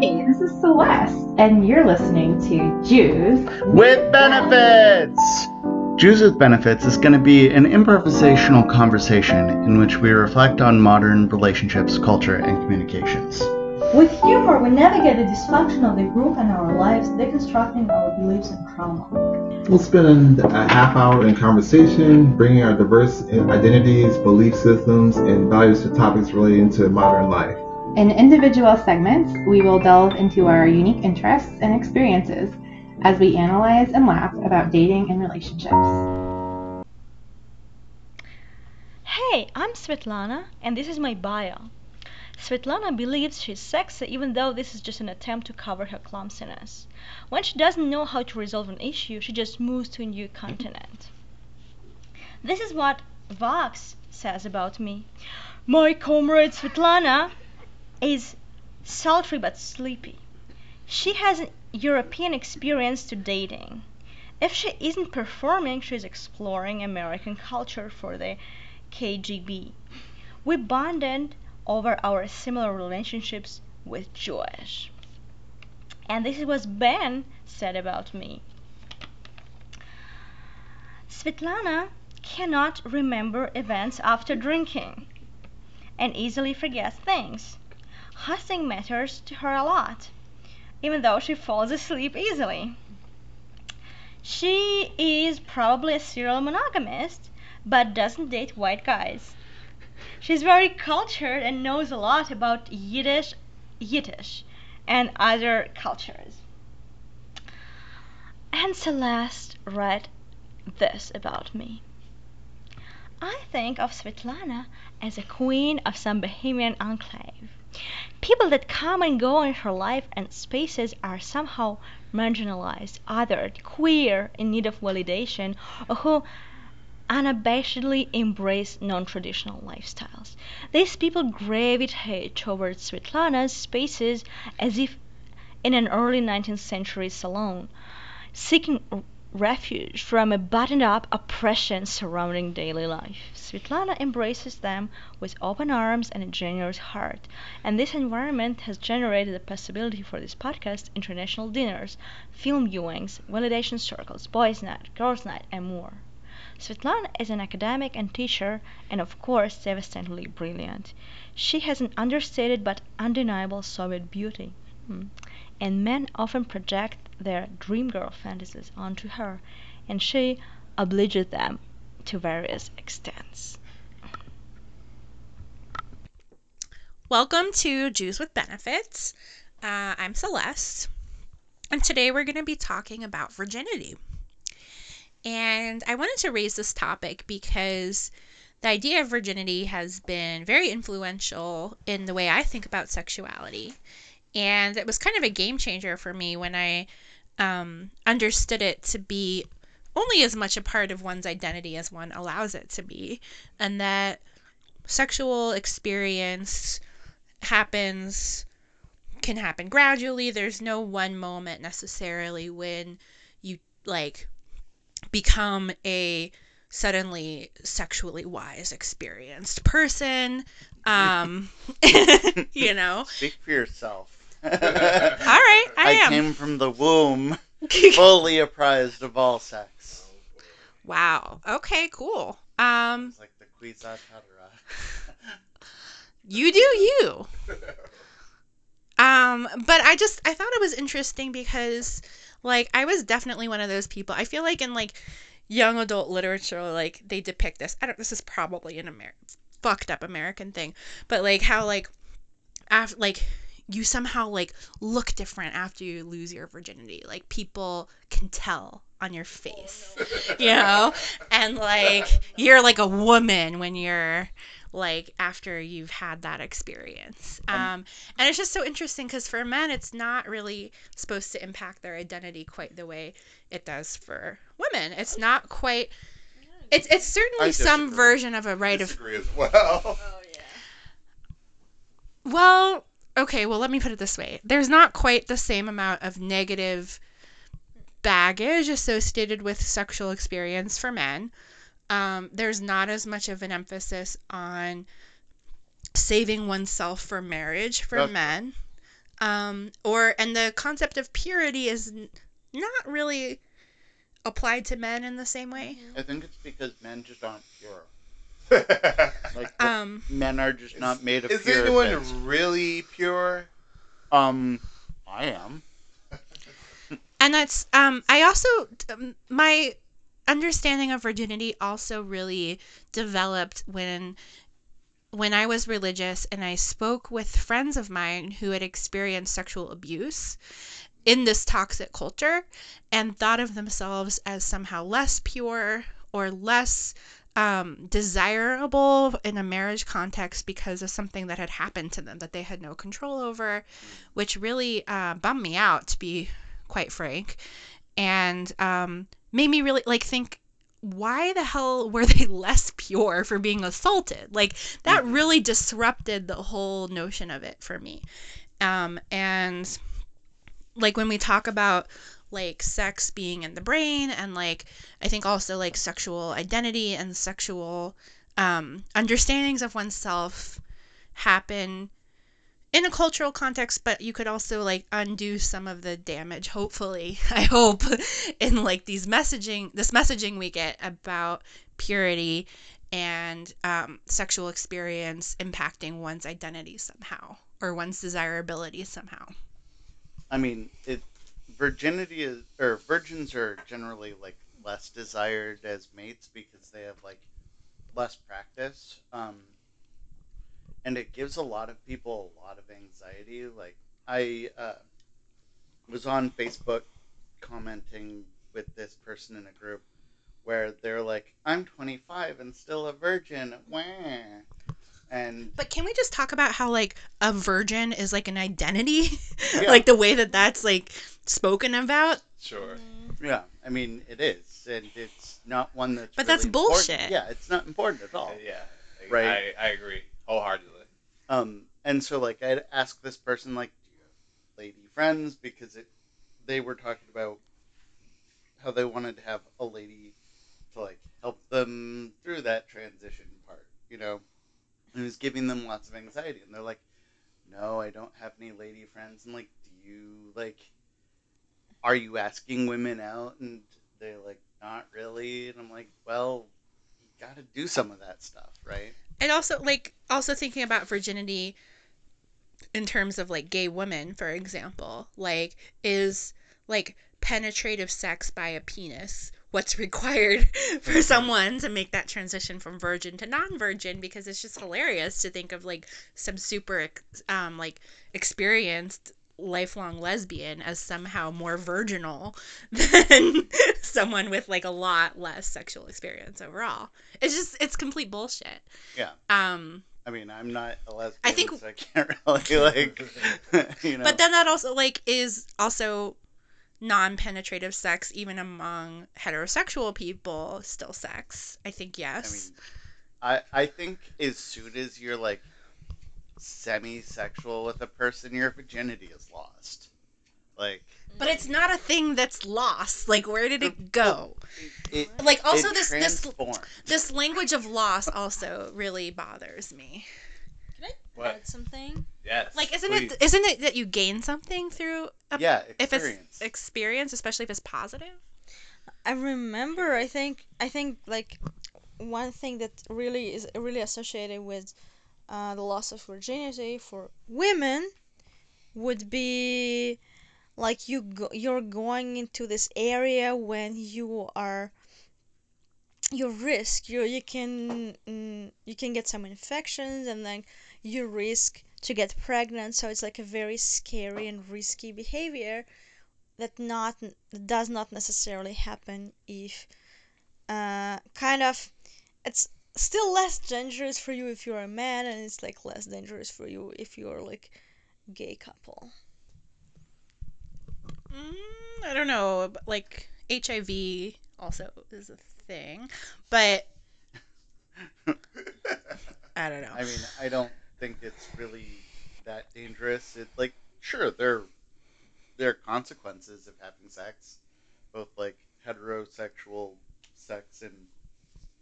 Hey, this is Celeste, and you're listening to Jews with Benefits! Jews with Benefits is going to be an improvisational conversation in which we reflect on modern relationships, culture, and communications. With humor, we navigate the dysfunction of the group and our lives, deconstructing our beliefs and trauma. We'll spend a half hour in conversation, bringing our diverse identities, belief systems, and values to topics relating to modern life. In individual segments, we will delve into our unique interests and experiences as we analyze and laugh about dating and relationships. Hey, I'm Svetlana, and this is my bio. Svetlana believes she's sexy even though this is just an attempt to cover her clumsiness. When she doesn't know how to resolve an issue, she just moves to a new continent. This is what Vox says about me. My comrade Svetlana is sultry but sleepy. She has an European experience to dating. If she isn't performing, she's exploring American culture for the KGB. We bonded over our similar relationships with Jewish. And this is what Ben said about me. Svetlana cannot remember events after drinking and easily forgets things. Hosting matters to her a lot, even though she falls asleep easily. She is probably a serial monogamist, but doesn't date white guys. She's very cultured and knows a lot about Yiddish, Yiddish, and other cultures. And Celeste read this about me. I think of Svetlana as a queen of some bohemian enclave. People that come and go in her life and spaces are somehow marginalized, othered, queer, in need of validation, or who unabashedly embrace non-traditional lifestyles. These people gravitate towards Svetlana's spaces as if in an early 19th century salon, seeking refuge from a buttoned-up oppression surrounding daily life. Svetlana embraces them with open arms and a generous heart, and this environment has generated the possibility for this podcast, international dinners, film viewings, validation circles, boys' night, girls' night, and more. Svetlana is an academic and teacher, and of course devastatingly brilliant. She has an understated but undeniable Soviet beauty. Hmm. And men often project their dream girl fantasies onto her, and she obliges them to various extents. Welcome to Jews with Benefits. Uh, I'm Celeste, and today we're going to be talking about virginity. And I wanted to raise this topic because the idea of virginity has been very influential in the way I think about sexuality. And it was kind of a game changer for me when I um, understood it to be only as much a part of one's identity as one allows it to be. And that sexual experience happens, can happen gradually. There's no one moment necessarily when you like become a suddenly sexually wise experienced person um you know speak for yourself all right i, I am came from the womb fully apprised of all sex wow okay cool um it's like the Kwisatz you do you um but i just i thought it was interesting because like I was definitely one of those people. I feel like in like young adult literature, like they depict this. I don't. This is probably an American fucked up American thing, but like how like after like you somehow like look different after you lose your virginity. Like people can tell on your face, you know, and like you're like a woman when you're like after you've had that experience. Um, and it's just so interesting because for men, it's not really supposed to impact their identity quite the way it does for women. It's not quite. It's it's certainly some version of a rite of. as well. Oh yeah. Well, okay. Well, let me put it this way: there's not quite the same amount of negative baggage associated with sexual experience for men um, there's not as much of an emphasis on saving oneself for marriage for That's- men. Um, or and the concept of purity is n- not really applied to men in the same way. I think it's because men just aren't pure. Is Like Um, men are just not made of pure anyone things. really pure? Um, I am. and that's um i also um, my understanding of virginity also really developed when when i was religious and i spoke with friends of mine who had experienced sexual abuse in this toxic culture and thought of themselves as somehow less pure or less um, desirable in a marriage context because of something that had happened to them that they had no control over, which really uh, bummed me out, to be quite frank, and um, made me really like think. Why the hell were they less pure for being assaulted? Like that really disrupted the whole notion of it for me. Um, and like when we talk about like sex being in the brain and like I think also like sexual identity and sexual um, understandings of oneself happen in a cultural context, but you could also like undo some of the damage, hopefully, I hope, in like these messaging, this messaging we get about purity and um, sexual experience impacting one's identity somehow or one's desirability somehow. I mean, it virginity is or virgins are generally like less desired as mates because they have like less practice. Um, and it gives a lot of people a lot of anxiety. Like I uh, was on Facebook commenting with this person in a group where they're like, "I'm 25 and still a virgin,". And But can we just talk about how like a virgin is like an identity? Yeah. like the way that that's like spoken about? Sure. yeah, I mean it is, and it's not one that's. But that's really important. bullshit. Yeah, it's not important at all. Yeah. I- Right. I, I agree wholeheartedly. Um, and so like I'd ask this person like, do you have lady friends? Because it, they were talking about how they wanted to have a lady to like help them through that transition part, you know, and it was giving them lots of anxiety. And they're like, no, I don't have any lady friends. And like, do you like, are you asking women out? And they're like, not really. And I'm like, well, you got to do some of that stuff, right? And also like also thinking about virginity in terms of like gay women, for example, like is like penetrative sex by a penis what's required for someone to make that transition from virgin to non-virgin because it's just hilarious to think of like some super um like experienced lifelong lesbian as somehow more virginal than someone with like a lot less sexual experience overall. It's just it's complete bullshit. Yeah. Um I mean, I'm not a lesbian, I think- so I can't really like, you know. But then that also like is also non-penetrative sex even among heterosexual people still sex. I think I yes. mean, I I think as soon as you're like semi-sexual with a person, your virginity is lost. Like but it's not a thing that's lost. Like where did it go? it. Like also it this this this language of loss also really bothers me. What? Add something. Yes. Like isn't please. it isn't it that you gain something through a, yeah, if experience. it's experience, especially if it's positive? I remember. I think. I think like one thing that really is really associated with uh, the loss of virginity for women would be like you go, you're going into this area when you are you risk you you can mm, you can get some infections and then you risk to get pregnant so it's like a very scary and risky behavior that not that does not necessarily happen if uh, kind of it's still less dangerous for you if you're a man and it's like less dangerous for you if you're like gay couple Mm, I don't know. but, Like HIV also is a thing, but I don't know. I mean, I don't think it's really that dangerous. It like sure there there are consequences of having sex, both like heterosexual sex and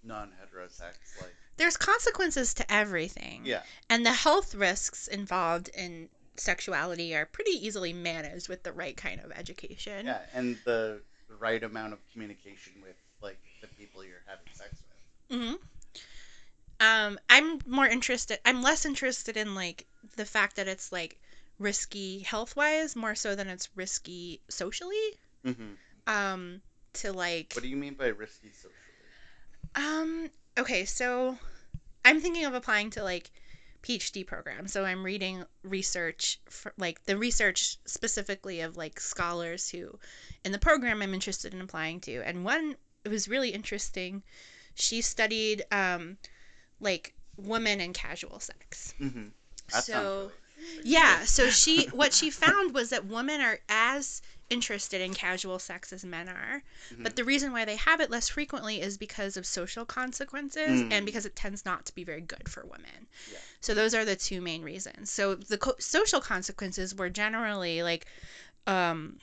non-heterosex. Like There's consequences to everything. yeah, And the health risks involved in sexuality are pretty easily managed with the right kind of education. Yeah, and the right amount of communication with like the people you're having sex with. hmm Um, I'm more interested. I'm less interested in like the fact that it's like risky health wise, more so than it's risky socially. hmm Um, to like. What do you mean by risky socially? Um, okay, so I'm thinking of applying to like PhD programs. So I'm reading research for like the research specifically of like scholars who in the program I'm interested in applying to. And one it was really interesting. She studied um like women and casual sex. hmm That so really yeah, so she what she found was that women are as interested in casual sex as men are. Mhm. But the reason why they have it less frequently is because of social consequences Mm. and because it tends not to be very good for women. Yeah. So those are the two main reasons. So the co- social consequences were generally like um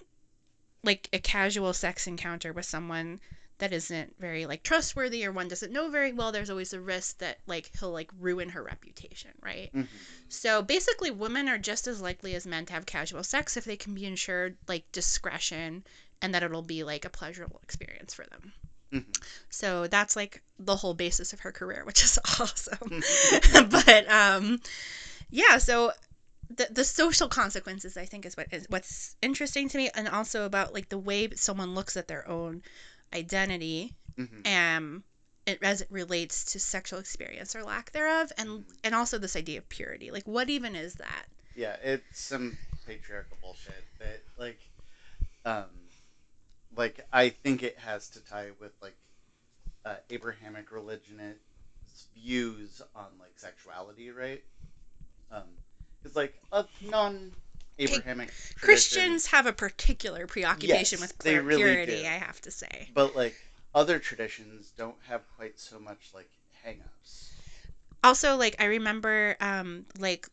like a casual sex encounter with someone that isn't very like trustworthy or one doesn't know very well there's always a risk that like he'll like ruin her reputation right Mhm. so basically, women are just as likely as men to have casual sex if they can be ensured like discretion and that it'll be like a pleasurable experience for them. Mhm. So that's like the whole basis of her career, which is awesome. Mm-hmm. but um, yeah, so the the social consequences I think is what is what's interesting to me, and also about like the way someone looks at their own identity Mhm. um it, as it relates to sexual experience or lack thereof and and also this idea of purity like what even is that Yeah, it's some patriarchal bullshit that like um like I think it has to tie with like uh, Abrahamic religion's views on like sexuality, right? Um it's like a non Abrahamic christians have a particular preoccupation Yes, with clear really purity do. i have to say but like other traditions don't have quite so much like hang-ups. also like i remember um like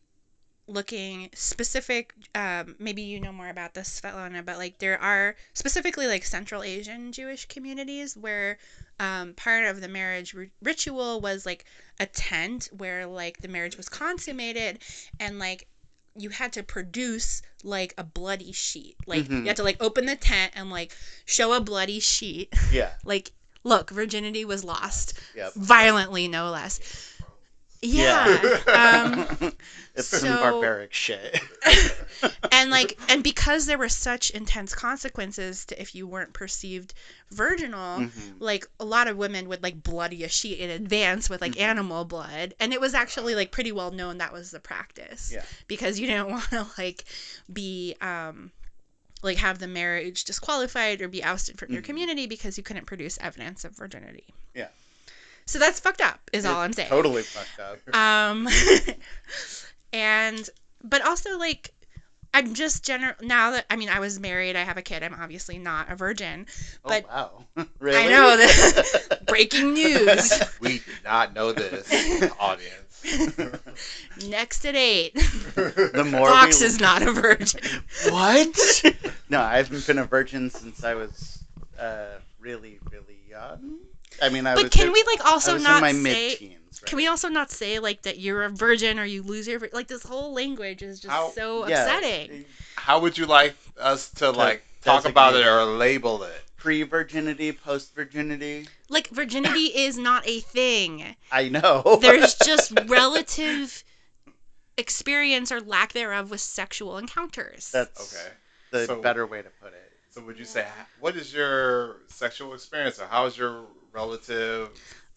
looking specific um maybe you know more about this Svetlana, but like there are specifically like central asian jewish communities where um part of the marriage ri- ritual was like a tent where like the marriage was consummated and like you had to produce like a bloody sheet like Mhm. you had to like open the tent and like show a bloody sheet Yeah. like look virginity was lost Yep. violently no less yeah, um it's some barbaric shit. and like and because there were such intense consequences to if you weren't perceived virginal Mhm. like a lot of women would like bloody a sheet in advance with like Mhm. animal blood and it was actually like pretty well known that was the practice Yeah. because you didn't want to like be um like have the marriage disqualified or be ousted from your Mhm. community because you couldn't produce evidence of virginity Yeah. So that's fucked up is all i'm saying Totally fucked up. um and but also like i'm just general now that i mean i was married i have a kid i'm obviously not a virgin but oh wow. really? I know that- breaking news We did not know this, audience. next at eight the more fox we... is not a virgin What? no, I haven't been a virgin since I was uh, really, really young. I mean, I but was. can in, we like also not in my say. Right? can we also not say like that you're a virgin or you lose your vir- like this whole language is just How- so Yeah, upsetting How would you like us to To like talk about it or label it? Pre-virginity, post-virginity. like virginity is not a thing I know. there's just relative experience or lack thereof with sexual encounters. That's Okay. the So- better way to put it. So would you say what is your sexual experience or how is your relative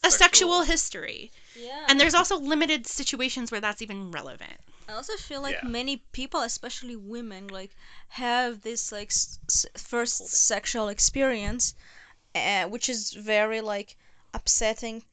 a sexual history. Yeah. And there's also limited situations where that's even relevant. I also feel like Yeah. many people, especially women, like have this like s- s- first sexual experience, uh, which is very like upsetting,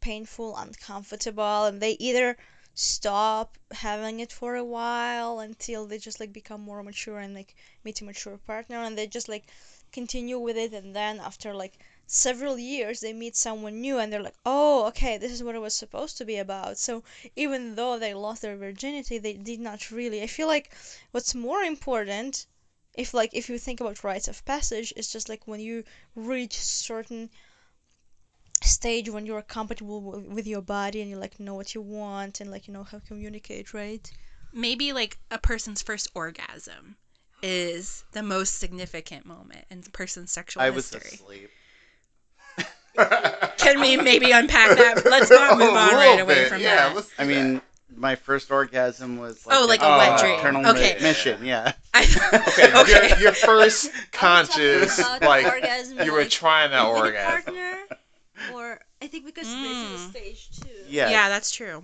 painful, uncomfortable, and they either stop having it for a while until they just like become more mature and like meet a mature partner, and they just like continue with it, and then after like several years they meet someone new and they're like oh okay this is what it was supposed to be about. So even though they lost their virginity they did not really. I feel like what's more important if like if you think about rites of passage it's just like when you reach certain stage when you're compatible w- with your body and you like know what you want and like you know how to communicate right? Maybe like a person's first orgasm is the most significant moment in the person's sexual I was history. asleep. Can we maybe unpack that? Let's not move on right away bit, from yeah, that. let's I mean, my first orgasm was like Oh, like a Oh, wet dream. Eternal Okay. mission, yeah. I, that. okay. Your, your first conscious, like orgasm, you were like, trying that orgasm. partner, or I think because this is Mm. stage two. Yeah. Yeah, that's true.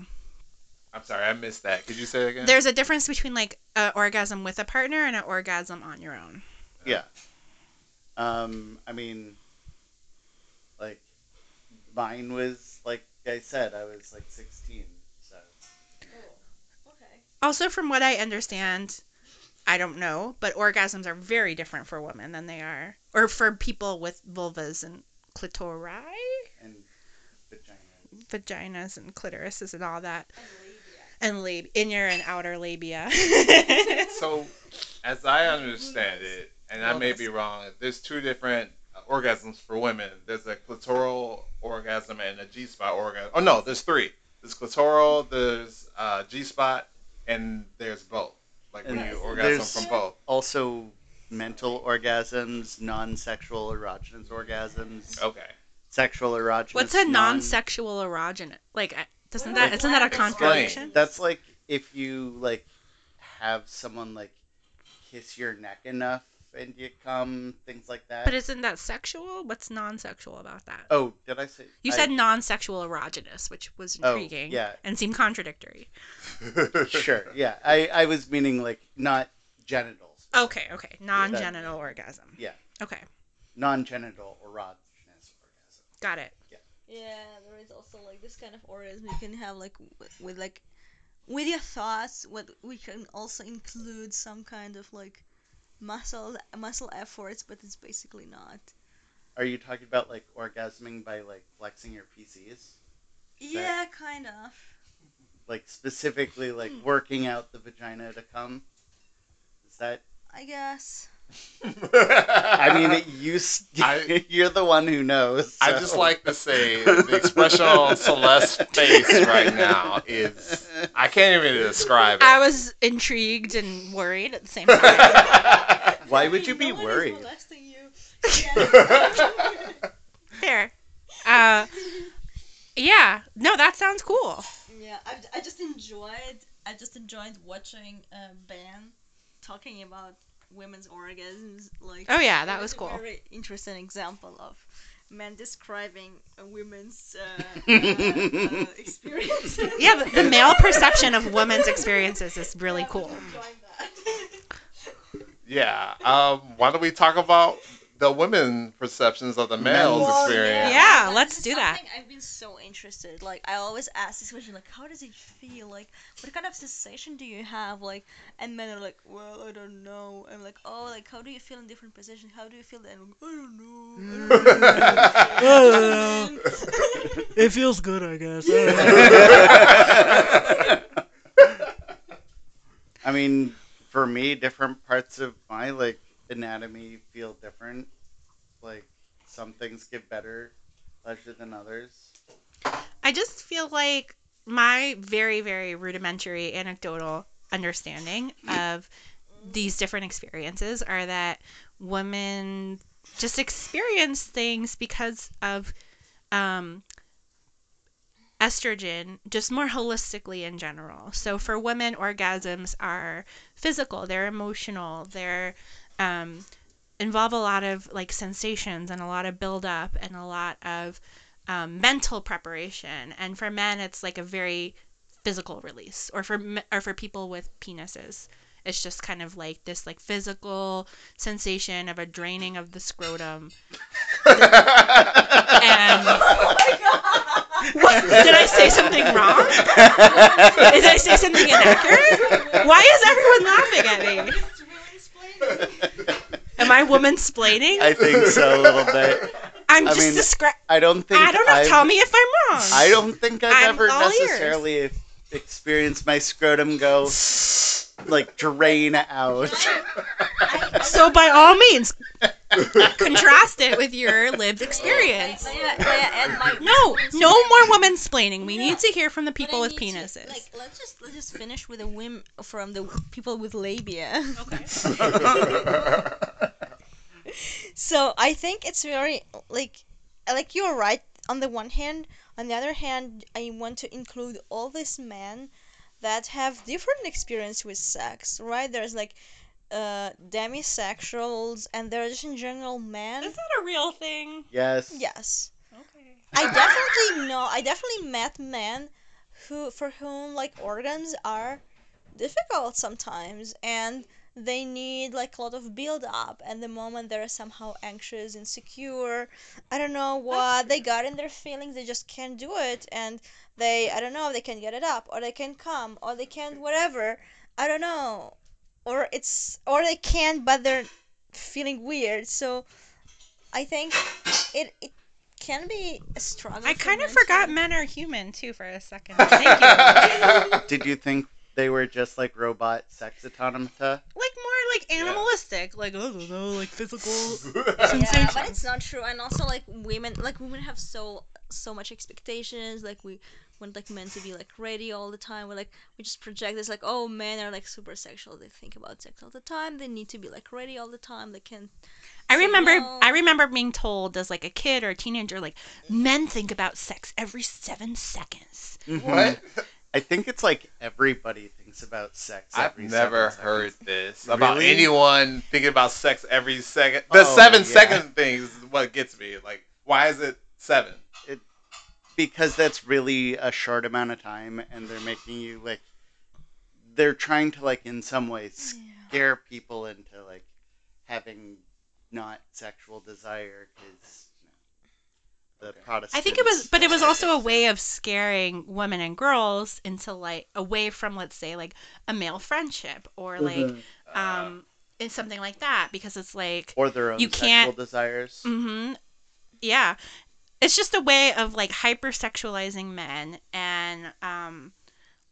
I'm sorry, I missed that. Could you say it again? There's a difference between like an orgasm with a partner and an orgasm on your own. Yeah. Um, I mean, like, mine was like I said, I was like 16, so Okay. Also, from what I understand, I don't know, but orgasms are very different for women than they are, or for people with vulvas and clitori, and vagina. vaginas and clitorises and all that, and lab- inner and outer labia. So, as I understand it, and I may be wrong, there's two different uh, orgasms for women. There's a clitoral orgasm and a G-spot orgasm. Oh no, there's three. There's clitoral, there's uh, G-spot, and there's both. Like when you orgasm from both. Also, mental orgasms, non-sexual erogenous orgasms, Okay. sexual erogenous. What's a non- non-sexual erogenous? Like, I- doesn't that isn't that a Explain. contradiction? That's like if you like have someone like kiss your neck enough and you come, things like that. But isn't that sexual? What's non-sexual about that? oh, did I say? You I- said non-sexual erogenous, which was intriguing. Oh, intriguing yeah. and seemed contradictory. sure. Yeah, I I was meaning like not genitals. Okay, okay, non-genital orgasm. Yeah. Okay, Non-genital erogenous orgasm. got it. Yeah, there is also like this kind of orgasm you can have like with, with like with your thoughts. What we can also include some kind of like muscle muscle efforts, but it's basically not. Are you talking about like orgasming by like flexing your PCs? Yeah, kind of. Like specifically like hmm. working out the vagina to come? Is that? I guess. I mean, it used. I- you're the one who knows. I just like to say the expression on Celeste's face right now is I can't even describe I was intrigued and worried at the same time. Why would you be No one worried? molesting you. Fair. Uh, yeah. No, that sounds cool. Yeah, I, I just enjoyed I just enjoyed watching uh, Ben talking about women's orgasms. Like Oh, yeah, that was a cool. Very interesting example of men describing a women's uh, uh, uh, experience. Yeah, the, the male perception of women's experiences is really Yeah, cool. was enjoying that. Yeah. Um, why don't we talk about the women perceptions of the male's Well, experience? Yeah, That let's do that. something I've been so interested. Like I always ask this question, like, how does it feel? Like, what kind of sensation do you have? Like, and men are like, well, I don't know. I'm like, oh, like, how do you feel in different positions? How do you feel? Then like, I don't know. I don't know. It feels good, I guess. I mean, for me, different parts of my like anatomy feel different. Like some things give better pleasure than others. I just feel like my very, very rudimentary anecdotal understanding of these different experiences are that women just experience things because of um, estrogen just more holistically in general. So for women, orgasms are physical, they're emotional, they're um, involve a lot of like sensations and a lot of buildup and a lot of um, mental preparation. And for men, it's like a very physical release. Or for or for people with penises, it's just kind of like this like physical sensation of a draining of the scrotum. And oh what, did I say something wrong? Did I say something inaccurate? Why is everyone laughing at me? Am I woman splaining? I think so a little bit. I'm I just mean, describing. I don't think I don't know. I've- Tell me if I'm wrong. I don't think I've I'm ever all ears. necessarily experienced my scrotum go like drain out. So by all means, Contrast it with your lived experience. May I, may I add No, no more woman splaining. We need to hear from the people with need to- penises. like, let's just let's just finish with a whim from the people with labia. Okay. So I think it's very like like you're right on the one hand. On the other hand, I want to include all these men that have different experience with sex, right? There's like uh demisexuals and there's just in general men. Is that a real thing? Yes. Yes. Okay. I definitely know. I definitely met men who, for whom like organs are difficult sometimes, and they need like a lot of build up. And the moment they're somehow anxious, insecure, I don't know what they got in their feelings, they just can't do it, and they, I don't know, they can get it up, or they can come, or they can't whatever. I don't know, or it's, or they can't, but they're feeling weird. So, I think it it can be a struggle. I kind of men to- forgot men are human too for a second. Thank you. Did you think they were just like robot sex automata? like more like animalistic, like I don't know, like physical Yeah, but it's not true. And also, like women, like women have so so much expectations. Like we want like men to be like ready all the time. We're like we just project this like oh men are like super sexual. They think about sex all the time. They need to be like ready all the time. They can. I remember no. I remember being told as like a kid or a teenager like men think about sex every 7 seconds. what? Mm-hmm. I think it's like everybody thinks about sex. I've never seven heard seconds. this about Really? anyone thinking about sex every second. The Oh, seven yeah. second thing is what gets me. Like, why is it seven? It, because that's really a short amount of time, and they're making you like they're trying to like in some ways scare people into like having not sexual desire because the Okay. Protestants. I think it was but it was also a way of scaring women and girls into like away from let's say like a male friendship or like Mhm. Uh, um it's something like that because it's like or their own you sexual can't- desires. hmm Yeah. It's just a way of like hypersexualizing men and um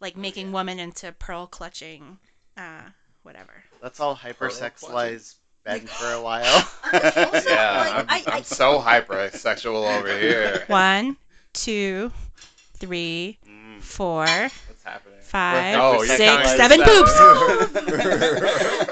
like making yeah. women into pearl clutching uh whatever. Let's all clutching. hypersexualize Ben for a while. Also, yeah, like, I'm, I- I'm I- so hypersexual over here. One, two, three, Mm. four, What's happening? five, Oh, you're six, seven seven.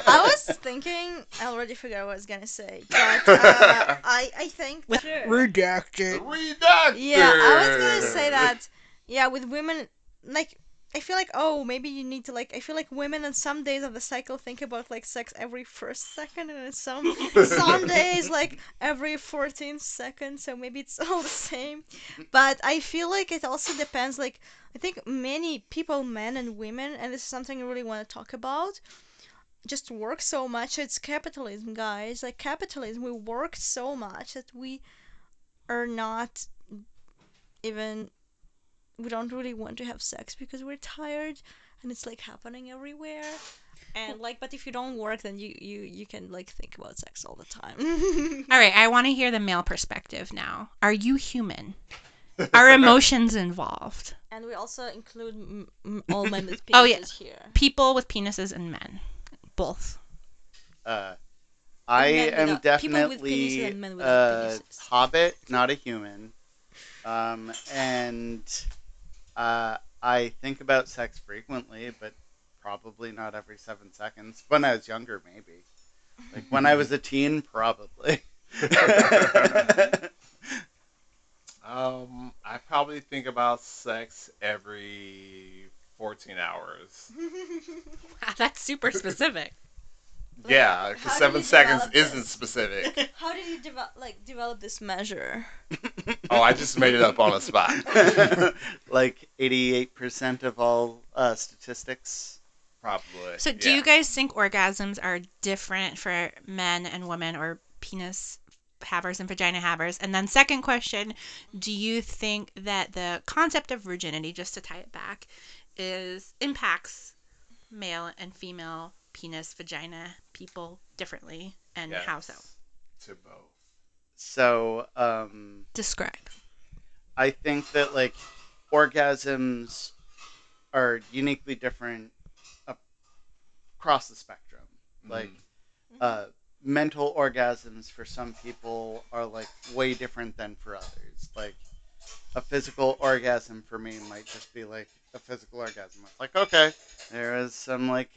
I was thinking. I already forgot what I was gonna say, but uh, I I think with that- redacted. Redacted. Yeah, I was gonna say that. Yeah, with women, like I feel like oh maybe you need to like I feel like women on some days of the cycle think about like sex every first second, and some some days like every 14 seconds. So maybe it's all the same. But I feel like it also depends. Like I think many people, men and women, and this is something I really want to talk about. Just work so much. It's capitalism, guys. Like capitalism, we work so much that we are not even we don't really want to have sex because we're tired and it's like happening everywhere and like but if you don't work then you you you can like think about sex all the time All right, I want to hear the male perspective now. Are you human? Are emotions involved? and we also include m- m- all men with penises Oh, yeah. here People with penises and men, both. Uh, I Men am without- definitely penises and men without a hobbit, not a human. Um, and uh, I think about sex frequently, but probably not every seven seconds. When I was younger, maybe. Like when I was a teen, probably. Um, I probably think about sex every 14 hours. Wow, that's super specific. Yeah, because seven seconds this? isn't specific. how did you develop like develop this measure Oh, I just made it up on the spot. like 88% of all uh, statistics. Probably. So, do yeah. you guys think orgasms are different for men and women, or penis havers and vagina havers? And then, second question, do you think that the concept of virginity, just to tie it back, is impacts male and female penis vagina people differently, and Yes, how so? To both. So, um, Describe. I think that like orgasms are uniquely different across the spectrum. Like Mhm. uh, mental orgasms for some people are like way different than for others. Like a physical orgasm for me might just be like a physical orgasm. It's like okay, there is some like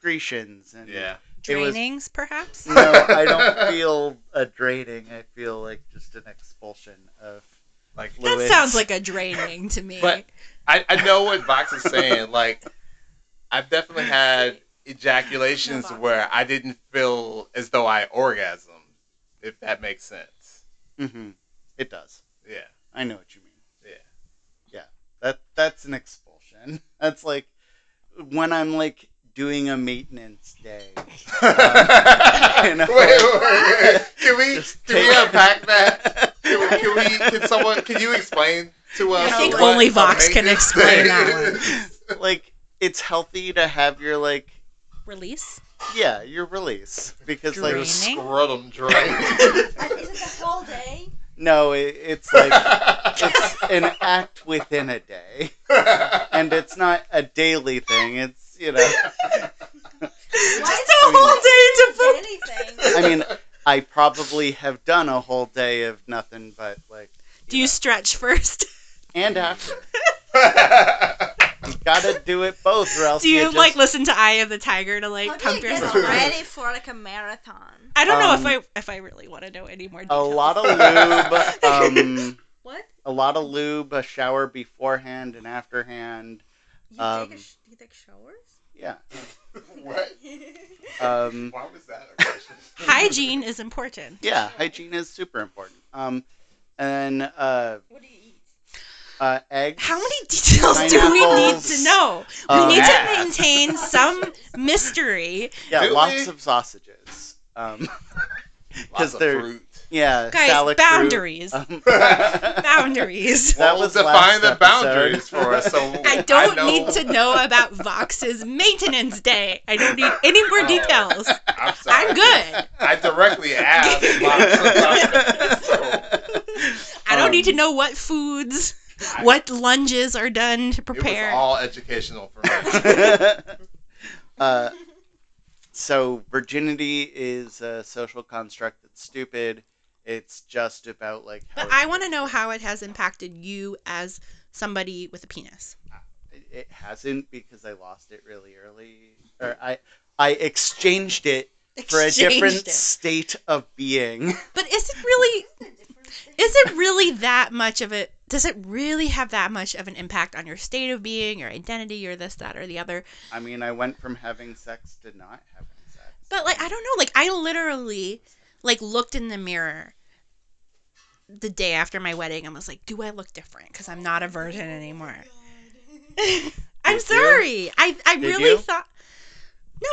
excretions and Yeah. It was- Drainings, perhaps. no, I don't feel a draining. I feel like just an expulsion of Like fluids. That sounds like a draining to me. But I, I know what Vox is saying. Like, I've definitely had ejaculations No, where I didn't feel as though I orgasmed, if that makes sense. hmm It does. Yeah. I know what you mean. Yeah. Yeah. That that's an expulsion. That's like when I'm like doing a maintenance day. Um, you know, wait, wait, wait. Can we Just can we take- unpack that? Can, we, can we? Can someone? Can you explain to us? I think only Vox can explain day that is? like it's healthy to have your like Release. yeah your release because like Draining. Scrotum drain. Is it the whole day? no it, it's like it's an act within a day and it's not a daily thing it's you know Just a whole day to do anything? I mean I probably have done a whole day of nothing but like Do you stretch first? and after you gotta do it both or else Do you just, like listen to Eye of the Tiger to like How do pump you get yourself? up? ready for like a marathon? I don't know if Um, I if I really want to know any more Details. a lot of lube um What? a lot of lube a shower beforehand and afterhand You Um, take a sh- you take showers? yeah what? um Why was that a question? Hygiene is important. yeah hygiene is super important um and uh what do you eat? uh eggs How many details do we need to know? Um, we need Yeah. to maintain some mystery. yeah Do lots we? of sausages um Lots of they're- fruit. Yeah Guys, salad boundaries. Um, Boundaries. That well, was define last the episode. boundaries for us. So I don't know- need to know about Vox's maintenance day. I don't need any more Oh. details. I'm sorry. I'm good. I directly asked Vox about that, so I don't need to Um, know what foods, I- what lunges are done to prepare. it was prepare. all educational for me. uh, so virginity is a social construct that's stupid. It's just about like. How But I want to know how it has impacted you as somebody with a penis. Uh, it, it hasn't because I lost it really early, or I I exchanged it for a Exchanged different it. state of being. But is it really? Is it really that much of it? Does it really have that much of an impact on your state of being, your identity, or this, that, or the other? I mean, I went from having sex to not having sex. But like, I don't know. Like, I literally like looked in the mirror the day after my wedding and was like, "Do I look different? Because I'm not a virgin anymore." Oh I'm Did you? sorry. I I Did really you? thought.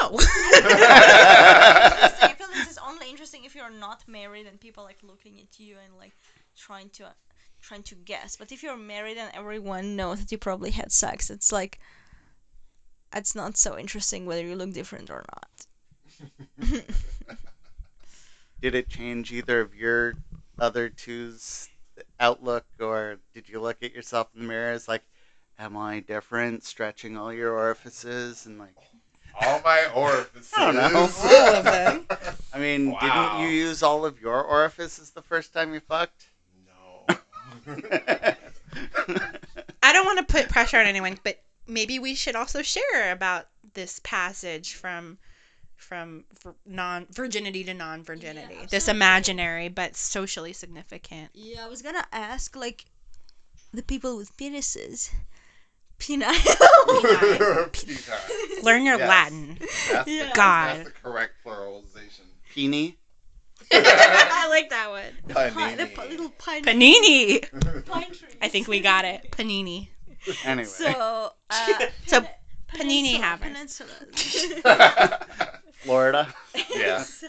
No. I feel this is only interesting if you're not married and people like looking at you and like trying to trying to guess. But if you're married and everyone knows that you probably had sex, it's like it's not so interesting whether you look different or not. Did it change either of your other two's outlook, or did you look at yourself in the mirror as like, "Am I different?" Stretching all your orifices and like. All my orifices. I don't know. All of them. I mean, Wow. didn't you use all of your orifices the first time you fucked? No. I don't want to put pressure on anyone, but maybe we should also share about this passage from from non virginity to non virginity. Yeah, this imaginary but socially significant. Yeah, I was gonna ask like the people with penises. Peni. Peacock. Learn your Yes. Latin. That's the, God. That's the correct pluralization. Peenie? I like that one. Pi- the Panini. pi- little pine, Panini. pine trees. I think we got it. Panini. Anyway. So, uh, So, pen- panini peninsula- havers. peninsula. Florida? yeah. So,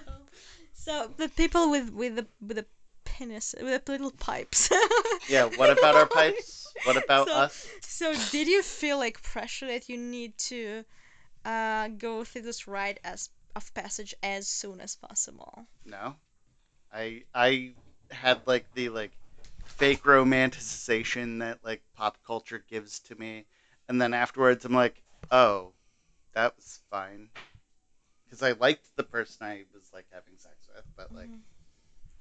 so the people with with the with the penis with the little pipes. Yeah, what about our pipes? What about So- us? So did you feel like pressure that you need to uh, go through this rite as of passage as soon as possible? No. I I had like the like fake romanticization that like pop culture gives to me. And then afterwards I'm like, "Oh, that was fine." Because I liked the person I was like having sex with, but like Mhm.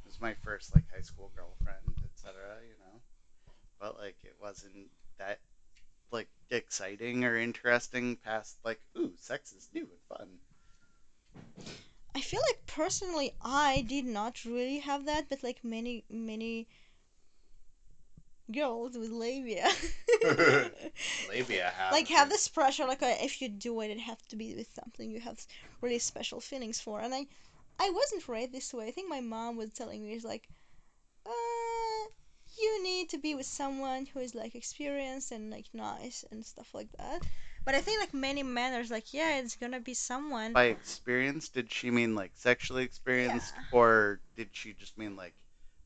it was my first like high school girlfriend, etc. You know, but like it wasn't that like exciting or interesting past like ooh, sex is new and fun. I feel like personally I did not really have that, but like many many girls with labia. Labia have like have this pressure like uh, if you do it it has to be with something you have really special feelings for. And i i wasn't raised this way. I think my mom was telling me is like uh you need to be with someone who is like experienced and like nice and stuff like that. But i think like many men are like yeah it's gonna be someone By experience, did she mean like sexually experienced, or did she just mean like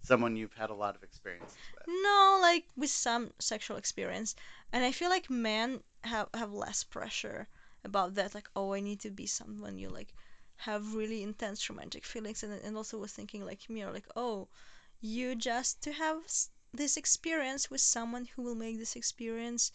someone you've had a lot of experience with? No, like with some sexual experience, and I feel like men have have less pressure about that. Like, oh, I need to be someone you like have really intense romantic feelings, and and also was thinking like me, or like, oh, you just to have this experience with someone who will make this experience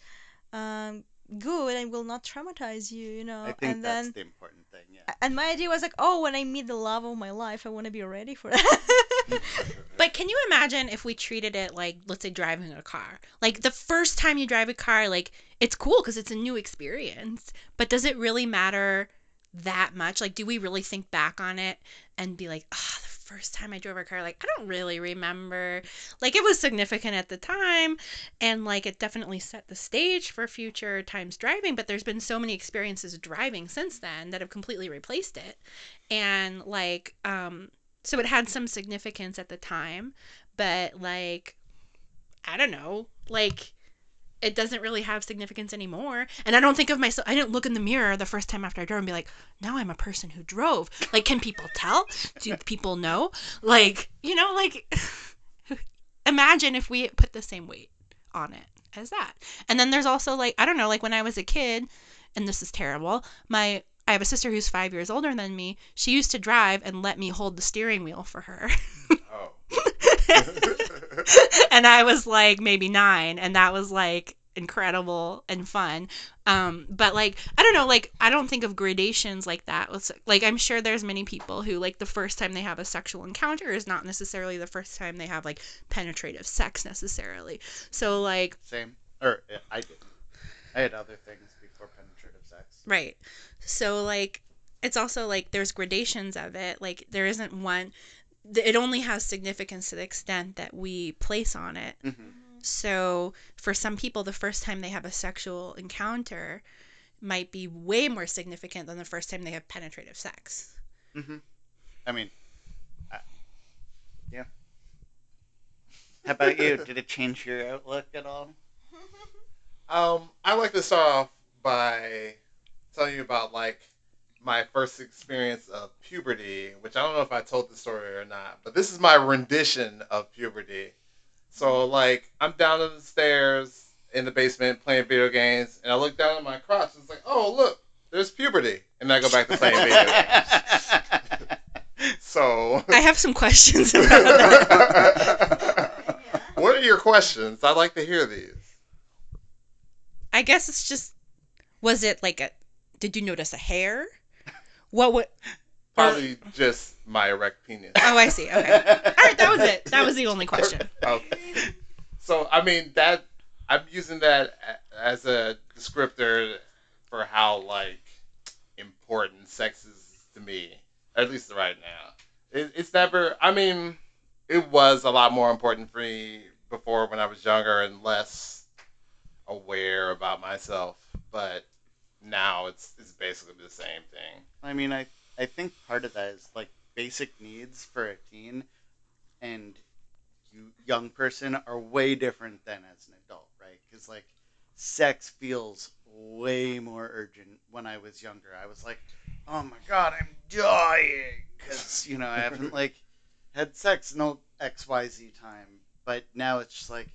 um good and will not traumatize you, you know. I think and that's then the important thing. Yeah. and my idea was like, oh, when I meet the love of my life, I want to be ready for that. But can you imagine if we treated it like, let's say, driving a car? Like the first time you drive a car, like it's cool because it's a new experience. But does it really matter that much? Like, do we really think back on it and be like, ah, the first time I drove a car, like I don't really remember. Like it was significant at the time, and like it definitely set the stage for future times driving. But there's been so many experiences driving since then that have completely replaced it, and like um so it had some significance at the time but like i don't know. Like it doesn't really have significance anymore. And i don't think of myself i didn't look in the mirror the first time after i drove and be like now i'm a person who drove. Like can people tell? Do people know? Like you know like imagine if we put the same weight on it as that. And then there's also like i don't know like when i was a kid and this is terrible my I have a sister who's five years older than me. She used to drive and let me hold the steering wheel for her. Oh. and I was like maybe nine, and that was like incredible and fun. Um, but like I don't know, like I don't think of gradations like that. With, like I'm sure there's many people who like the first time they have a sexual encounter is not necessarily the first time they have like penetrative sex necessarily. So like Same. Or yeah, I didn't. I had other things before penetrative sex. Right. So like it's also like there's gradations of it. Like there isn't one it only has significance to the extent that we place on it. hmm So for some people the first time they have a sexual encounter might be way more significant than the first time they have penetrative sex. hmm I mean, I, yeah. How about you? Did it change your outlook at all? Um, I like to start off by telling you about like my first experience of puberty, which I don't know if I told the story or not, but this is my rendition of puberty. So like I'm down on the stairs in the basement playing video games, and I look down at my crotch, and it's like, oh look, there's puberty, and I go back to playing video games. So. I have some questions about that. what are your questions? I'd like to hear these. I guess it's just was it like a did you notice a hair? What would Probably just my erect penis. Oh, I see. Okay. All right, that was it. That was the only question. Okay. So I mean that I'm using that as a descriptor for how like important sex is to me, at least right now. It, it's never. I mean, it was a lot more important for me before when I was younger and less aware about myself, but now it's it's basically the same thing. I mean, I I think part of that is like basic needs for a teen and you young person are way different than as an adult, right? Because like sex feels way more urgent when I was younger. I was like, oh my god, I'm dying because you know I haven't like had sex no X Y Z time, but now it's just like,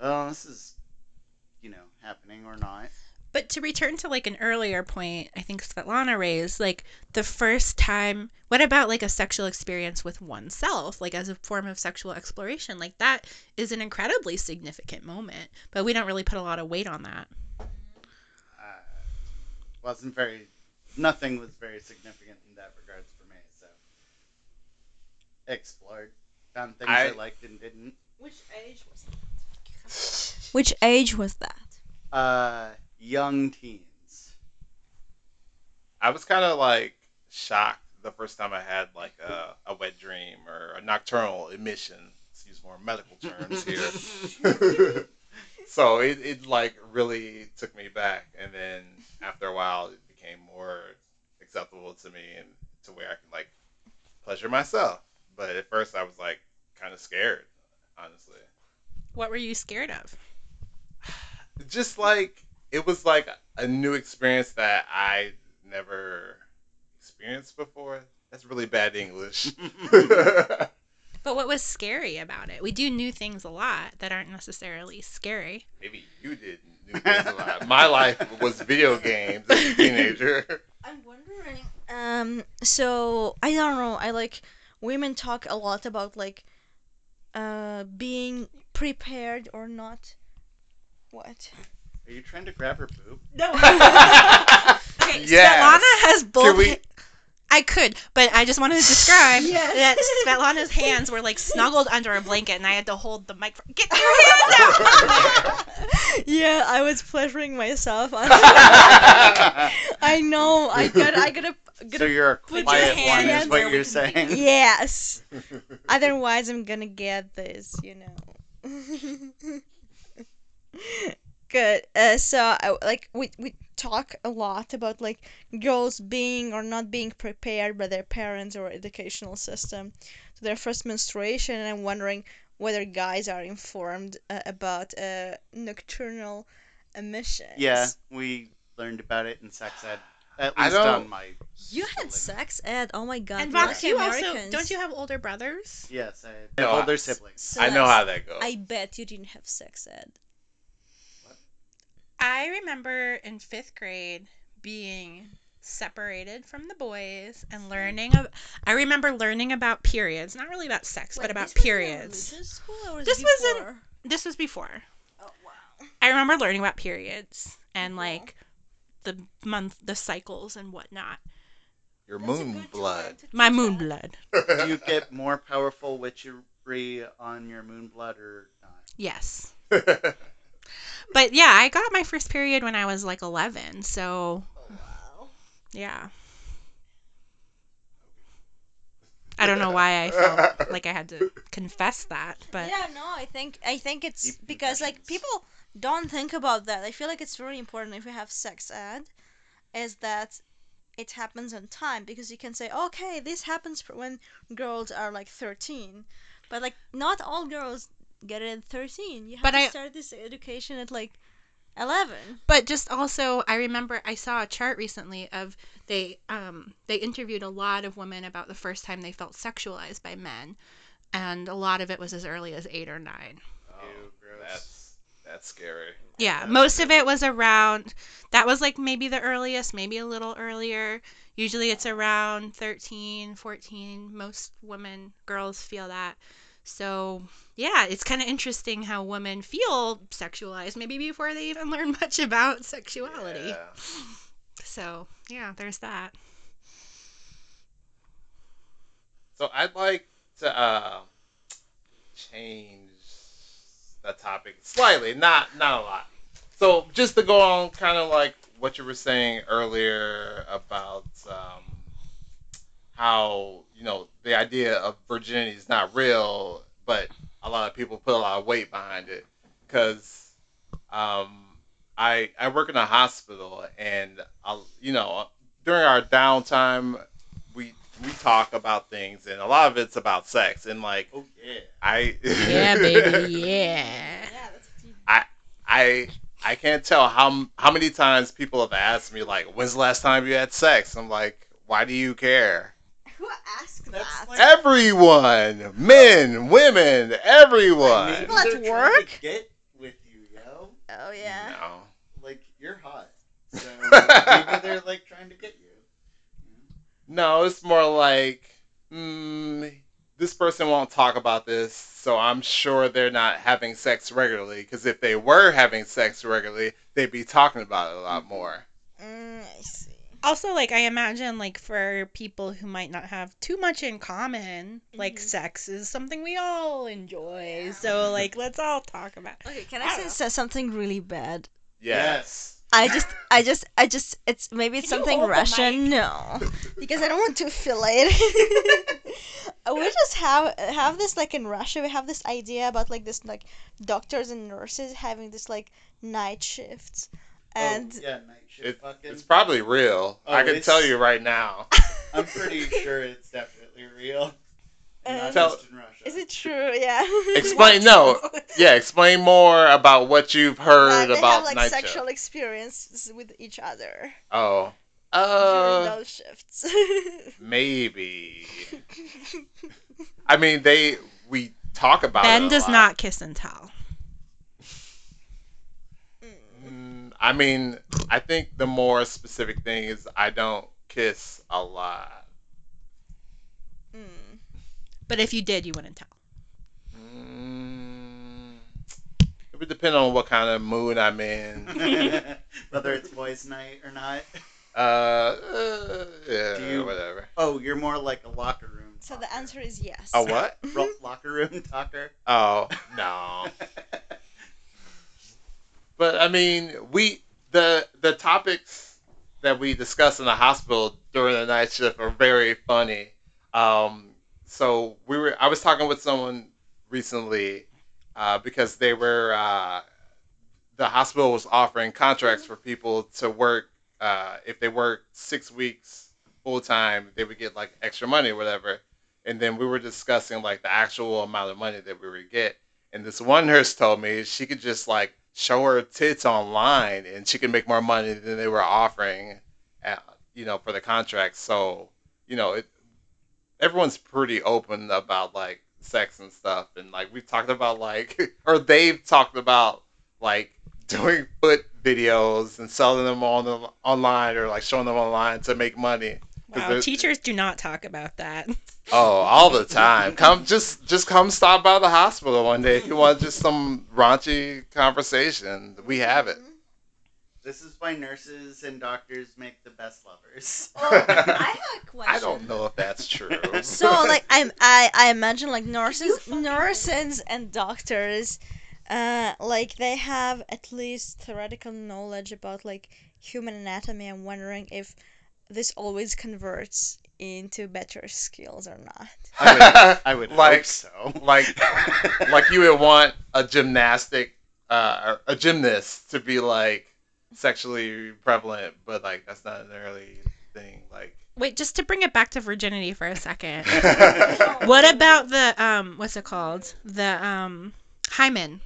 oh, this is you know happening or not. But to return to like an earlier point, I think Svetlana raised, like the first time, what about like a sexual experience with oneself, like as a form of sexual exploration? Like that is an incredibly significant moment, but we don't really put a lot of weight on that. uh, wasn't very nothing was very significant in that regards for me. So explored, found things I- I liked and didn't. Which age was that? Which age was that? Uh, young teens. I was kind of like shocked the first time I had like a, a wet dream or a nocturnal emission. Let's use more medical terms here. so it, it like really took me back, and then after a while, it became more acceptable to me and to where I can like pleasure myself. But at first, I was like kind of scared, honestly. What were you scared of? just like it was like a new experience that I never experienced before. That's really bad English. But what was scary about it? We do new things a lot that aren't necessarily scary. Maybe you did new things a lot. My life was video games as a teenager. I'm wondering. Um. So I don't know. I like women talk a lot about like, uh, being prepared or not. What? Are you trying to grab her boob? No. Okay, Yes. Svetlana has both. We- ha- I could, but I just wanted to describe Yes. that Svetlana's hands were like snuggled under a blanket, and I had to hold the mic. For- Get your hands out! yeah, I was pleasuring myself. I know. I got. I gotta. so you're a put your quiet one, hands is what you're can saying. yes. Otherwise, I'm gonna get this. You know. Good. Uh, so, I, like, we we talk a lot about like girls being or not being prepared by their parents or educational system to their first menstruation, and I'm wondering whether guys are informed uh, about uh, nocturnal emissions. Yeah, we learned about it in sex ed. At I least don't- on my. You had schooling. sex ed. Oh my god. and we're Vox, like you also don't you have older brothers? Yes, I have No, I- older siblings. I know how that goes. I bet you didn't have sex ed. I remember in fifth grade being separated from the boys and learning. Of, I remember learning about periods, not really about sex, but about periods. This This was in- This was before. Oh wow. I remember learning about periods and like the month, the cycles and whatnot. Your moon blood. My moon blood. Do you get more powerful witchery on your moon blood or not? Yes. But yeah, I got my first period when I was like 11. So oh, Wow. yeah. I don't know why I felt like I had to confess that, but yeah, no, I think I think it's Deep because like people don't think about that. I feel like it's very important if you have sex ed, is that it happens on time because you can say, okay, this happens when girls are like 13, but like not all girls get it at 13. You have But to I- start this education at like 11. but just also I remember I saw a chart recently of they um they interviewed a lot of women about the first time they felt sexualized by men and a lot of it was as early as 8 or 9. Oh, That's that's scary. Yeah, That's most of it was around that was like maybe the earliest, maybe a little earlier. Usually it's around 13, 14. Most women, girls feel that. So, yeah, it's kind of interesting how women feel sexualized maybe before they even learn much about sexuality. Yeah. So, yeah, there's that. So I'd like to uh, change the topic slightly, not not a lot. So just to go on, kind of like what you were saying earlier about um, how you know the idea of virginity is not real, but a lot of people put a lot of weight behind it because um, I I work in a hospital and i you know during our downtime we we talk about things and a lot of it's about sex and like Oh yeah. I Yeah, baby, yeah. Yeah, that's deep. I I can't tell how how many times people have asked me like when's the last time you had sex I'm like why do you care Who asked that? like- everyone men women everyone Maybe People at they're trying to work? Get with you, yo. oh yeah. no Like you're hot. So maybe they're like trying to get you. No, it's more like, mm, this person won't talk about this, so I'm sure they're not having sex regularly. Because if they were having sex regularly, they'd be talking about it a lot more. Mm, I see. Also like I imagine like for people who might not have too much in common, like Mhm. sex is something we all enjoy. So like let's all talk about. it. Okay, can I I, say know. something really bad? Yes. I just, I just, I just, it's maybe it's Can something Russian. No, because I don't want to affiliate. we just have have this like in Russia. We have this idea about like this like doctors and nurses having this like night shifts, and oh, yeah, night shift It, fucking. it's probably real. Oh, I can it's- tell you right now. I'm pretty sure it's definitely real. And not Tell- just in Russia. is it true? Yeah. Explain. No. Yeah. Explain more about what you've heard Like, they about have like night sexual shift. experiences with each other Oh. during Uh. those shifts. Maybe. I mean, they we talk about. Ben it a does lot. not kiss and tell. Mm, I mean, I think the more specific thing is I don't kiss a lot. Mm. But if you did, you wouldn't tell. Mm, it would depend on what kind of mood I'm in. Whether it's boys' night or not. Uh, uh yeah, Do you- whatever. Oh, you're more like a locker room. So the answer is yes. A what? Locker room talker. Oh no. But I mean, we the the topics that we discuss in the hospital during the night shift are very funny. Um, so we were I was talking with someone recently uh, because they were uh, the hospital was offering contracts for people to work uh, if they work six weeks full time they would get like extra money or whatever and then we were discussing like the actual amount of money that we would get and this one nurse told me she could just like show her tits online and she can make more money than they were offering uh, you know for the contract so you know it everyone's pretty open about like sex and stuff and like we've talked about like or they've talked about like doing foot videos and selling them on the, online or like showing them online to make money. Wow, teachers do not talk about that. Oh, all the time. Come, just, just come stop by the hospital one day if you want just some raunchy conversation. We have it. This is why nurses and doctors make the best lovers. Well, I have a question. I don't know if that's true. So like I'm I I imagine like nurses nurses and doctors, uh like they have at least theoretical knowledge about like human anatomy. I'm wondering if this always converts into better skills or not. I would, I would Like- hope so. like, like you would want a gymnastic, uh, a gymnast to be like sexually prevalent, but like that's not an early thing. Like, Wait, just to bring it back to virginity for a second. what about the um what's it called? The um hymen.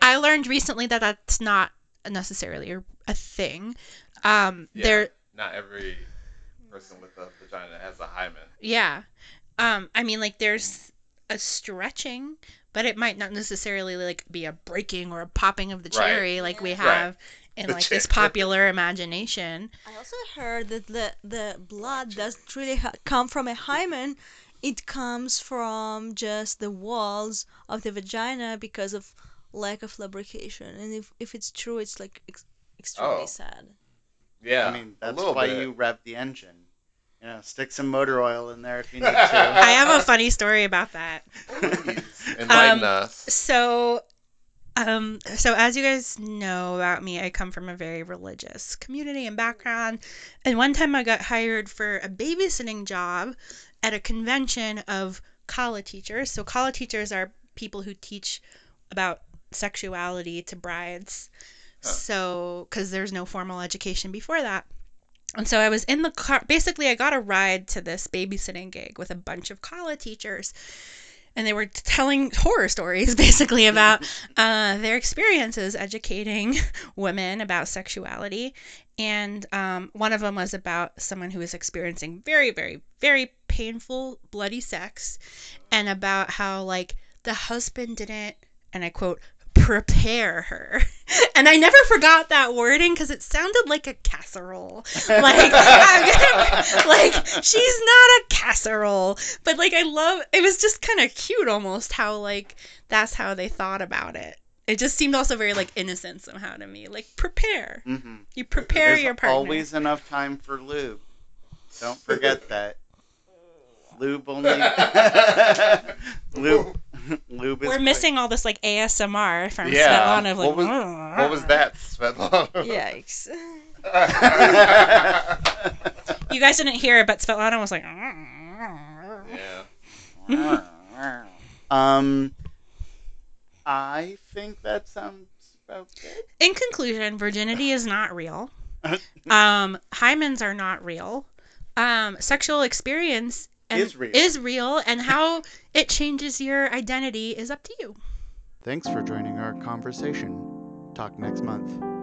I learned recently that that's not necessarily a, a thing. Um Yeah. there not every person with a vagina has a hymen. yeah. Um I mean like there's a stretching, but it might not necessarily like be a breaking or a popping of the Right. cherry like we Right. have in The like this popular imagination. I also heard that the the blood doesn't really ha- come from a hymen. It comes from just the walls of the vagina because of lack of lubrication. And if, if it's true, it's like ex- extremely Oh. sad. Yeah, I mean, a that's little why bit. you rev the engine. You know, stick some motor oil in there if you need to. I have a funny story about that. Please, enlighten Um, us. So, um, so as you guys know about me, I come from a very religious community and background. And one time I got hired for a babysitting job at a convention of kala teachers. So kala teachers are people who teach about sexuality to brides. So, because there's no formal education before that. And so I was in the car. Basically, I got a ride to this babysitting gig with a bunch of kala teachers and they were telling horror stories basically about uh, their experiences educating women about sexuality and um, one of them was about someone who was experiencing very very very painful bloody sex and about how like the husband didn't and i quote prepare her and i never forgot that wording because it sounded like a casserole like gonna, like she's not a casserole but like i love it was just kind of cute almost how like that's how they thought about it It just seemed also very like innocent somehow to me. Like prepare. Mm-hmm. You prepare There's your partner. always enough time for lube. Don't forget that. Lube only. lube. Lube is We're quick. missing all this like ASMR from Yeah. Svetlana of like what was what was that, Svetlana? Yikes. You guys didn't hear it, but Svetlana was like yeah. um, I think that sounds about good. In conclusion, virginity is not real. Um, hymens are not real. Um, sexual experience and- Is real. is real, and how it changes your identity is up to you. Thanks for joining our conversation. Talk next month.